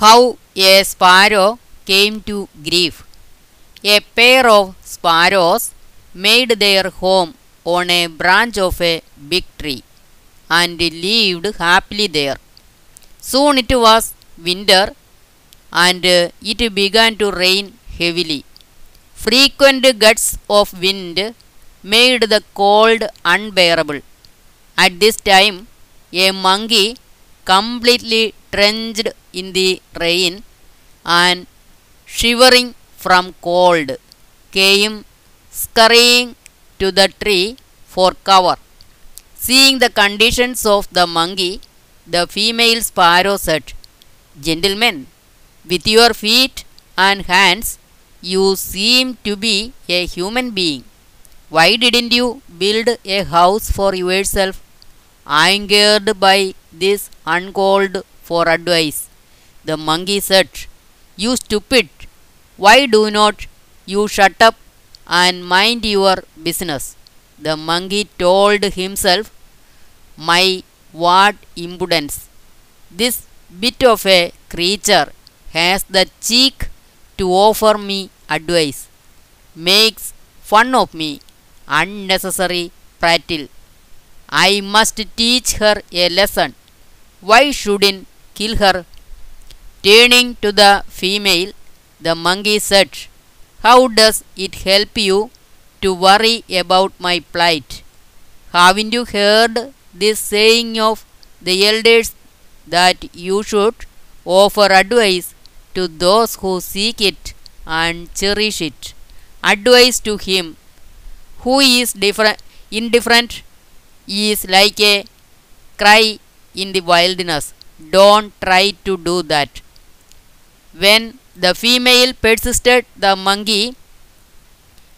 How a sparrow came to grief. A pair of sparrows made their home on a branch of a big tree and lived happily there. Soon it was winter and it began to rain heavily. Frequent gusts of wind made the cold unbearable. At this time, a monkey, completely drenched in the rain and shivering from cold, came scurrying to the tree for cover. Seeing the conditions of the monkey, the female sparrow said, Gentlemen, with your feet and hands, you seem to be a human being. Why didn't you build a house for yourself? Angered by this uncalled for advice, the monkey said, You stupid, why do not you shut up and mind your business? The monkey told himself, My what impudence! This bit of a creature has the cheek to offer me advice, makes fun of me, unnecessary prattle. I must teach her a lesson. Why shouldn't kill her? Turning to the female, the monkey said, How does it help you to worry about my plight? Haven't you heard this saying of the elders that you should offer advice to those who seek it and cherish it? Advice to him who is different, indifferent is like a cry in the wilderness. Don't try to do that. When the female persisted, the monkey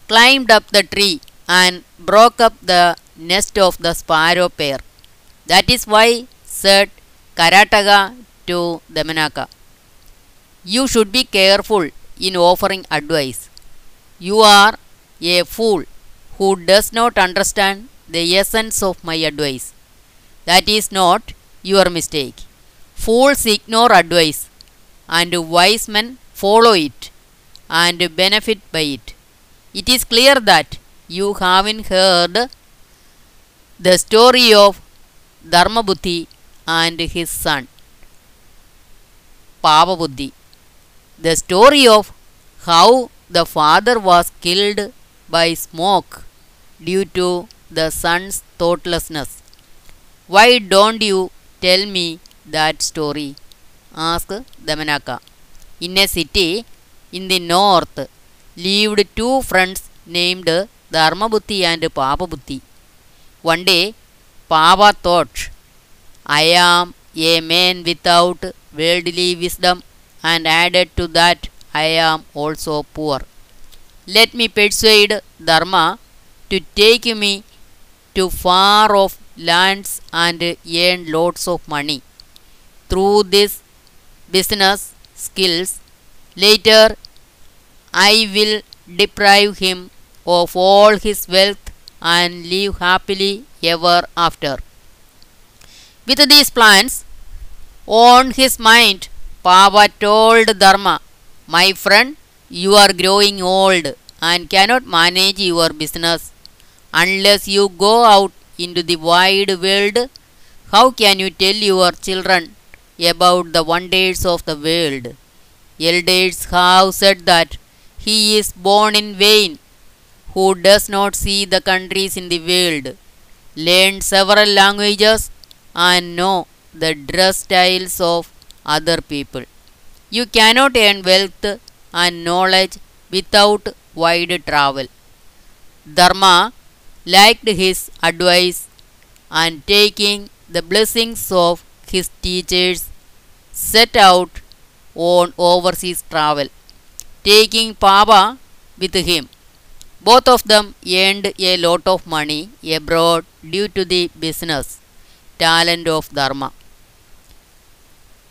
climbed up the tree and broke up the nest of the sparrow pair. That is why, said Karataka to Damanaka, you should be careful in offering advice. You are a fool who does not understand the essence of my advice. That is not your mistake. Fools ignore advice, and wise men follow it and benefit by it. It is clear that you haven't heard the story of Dharmabuddhi and his son Papabuddhi. The story of how the father was killed by smoke due to the son's thoughtlessness. Why don't you tell me that story? asked Damanaka. In a city in the north lived two friends named Dharmabuddhi and Papabuddhi. One day, Papa thought, I am a man without worldly wisdom, and added to that, I am also poor. Let me persuade Dharma to take me to far off lands and earn lots of money. Through this business skills, later I will deprive him of all his wealth and live happily ever after. With these plans on his mind, Papa told Dharma, My friend, you are growing old and cannot manage your business unless you go out into the wide world. How can you tell your children about the wonders of the world? Elders have said that he is born in vain who does not see the countries in the world, learn several languages, and know the dress styles of other people. You cannot earn wealth and knowledge without wide travel. Dharma liked his advice and taking the blessings of his teachers set out on overseas travel, taking Papa with him. Both of them earned a lot of money abroad due to the business talent of Dharma.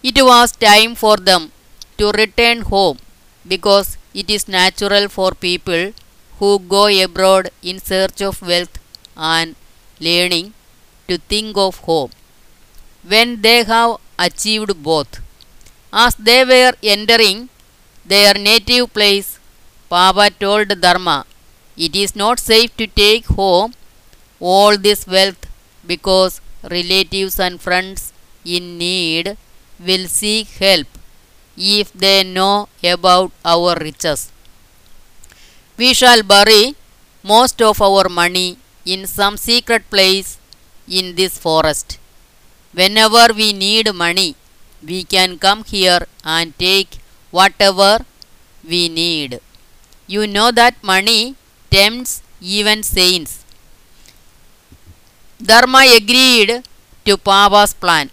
It was time for them to return home because it is natural for people who go abroad in search of wealth and learning to think of home when they have achieved both. As they were entering their native place, Papa told Dharma, It is not safe to take home all this wealth because relatives and friends in need will seek help if they know about our riches. We shall bury most of our money in some secret place in this forest. Whenever we need money, we can come here and take whatever we need. You know that money tempts even saints. Dharma agreed to Papa's plan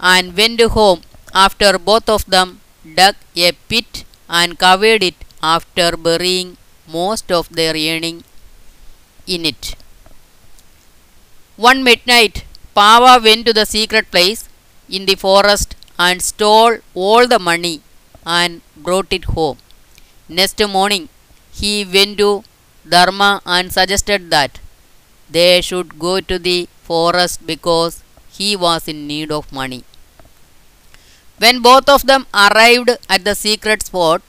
and went home after both of them dug a pit and covered it after burying most of their earning in it. One midnight, Papa went to the secret place in the forest and stole all the money and brought it home. Next morning, he went to Dharma and suggested that they should go to the forest because he was in need of money. When both of them arrived at the secret spot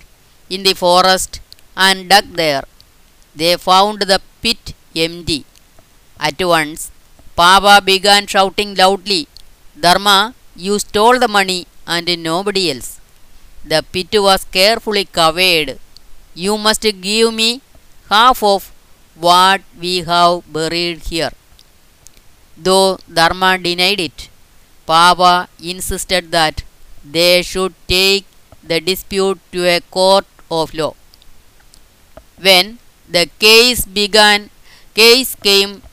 in the forest and dug there, they found the pit empty. At once, Papa began shouting loudly, Dharma, you stole the money and nobody else. The pit was carefully covered. You must give me half of what we have buried here. Though Dharma denied it, Papa insisted that they should take the dispute to a court of law. When the case began, case came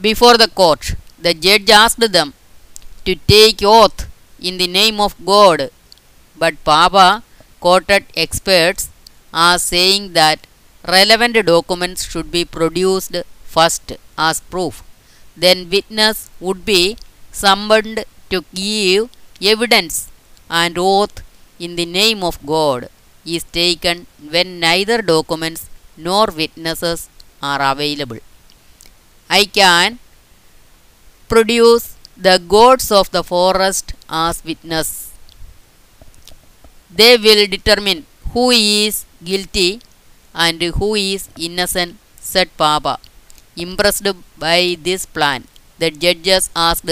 before the court, the judge asked them to take oath in the name of God, but Papa quoted experts as saying that relevant documents should be produced first as proof. Then witness would be summoned to give evidence and oath in the name of God is taken when neither documents nor witnesses are available. I can produce the gods of the forest as witness. They will determine who is guilty and who is innocent, said Papa. Impressed by this plan, the judges asked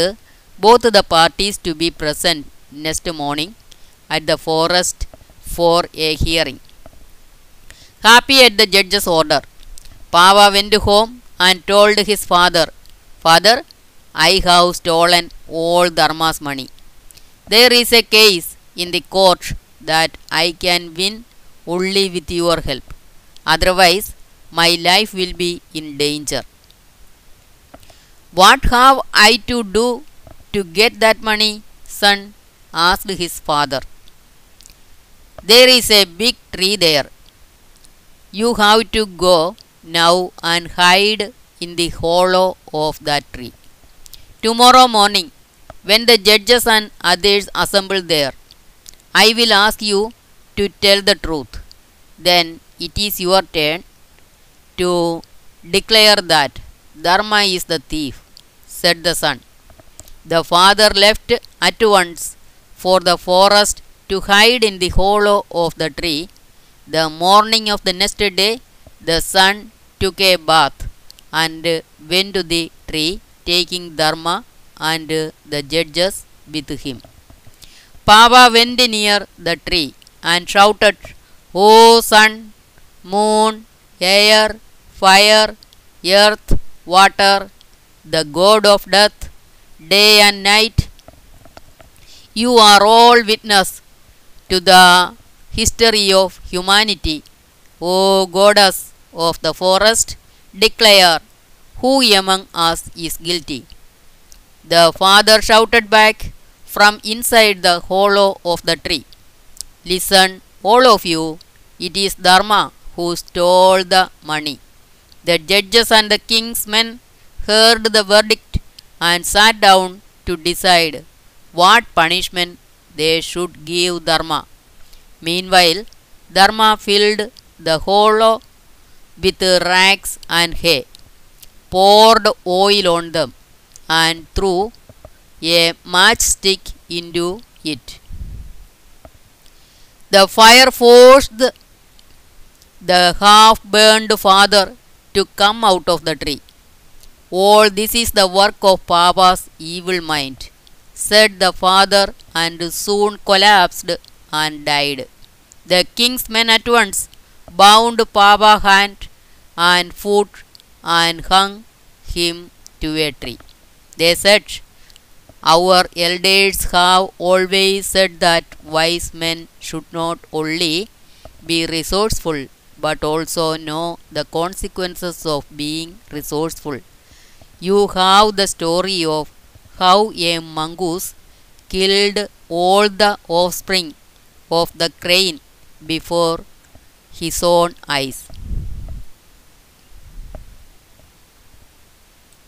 both the parties to be present next morning at the forest for a hearing. Happy at the judge's order, Papa went home and told his father, Father, I have stolen all Dharma's money. There is a case in the court that I can win only with your help. Otherwise, my life will be in danger. What have I to do to get that money, son? asked his father. There is a big tree there. You have to go now and hide in the hollow of that tree. Tomorrow morning, when the judges and others assemble there, I will ask you to tell the truth. Then it is your turn to declare that Dharma is the thief, said the son. The father left at once for the forest to hide in the hollow of the tree. The morning of the next day, the son took a bath and went to the tree, taking Dharma and the judges with him. Papa went near the tree and shouted, O sun, moon, air, fire, earth, water, the god of death, day and night, you are all witness to the history of humanity. O goddess of the forest, declare who among us is guilty. The father shouted back from inside the hollow of the tree. Listen, all of you, it is Dharma who stole the money. The judges and the king's men heard the verdict and sat down to decide what punishment they should give Dharma. Meanwhile, Dharma filled the hollow with rags and hay, poured oil on them, and threw a matchstick into it. The fire forced the half burned father to come out of the tree. All this is the work of Papa's evil mind, said the father, and soon collapsed and died. The king's men at once bound Papa hand and foot and hung him to a tree. They said, Our elders have always said that wise men should not only be resourceful but also know the consequences of being resourceful. You have the story of how a mongoose killed all the offspring of the crane before his own eyes.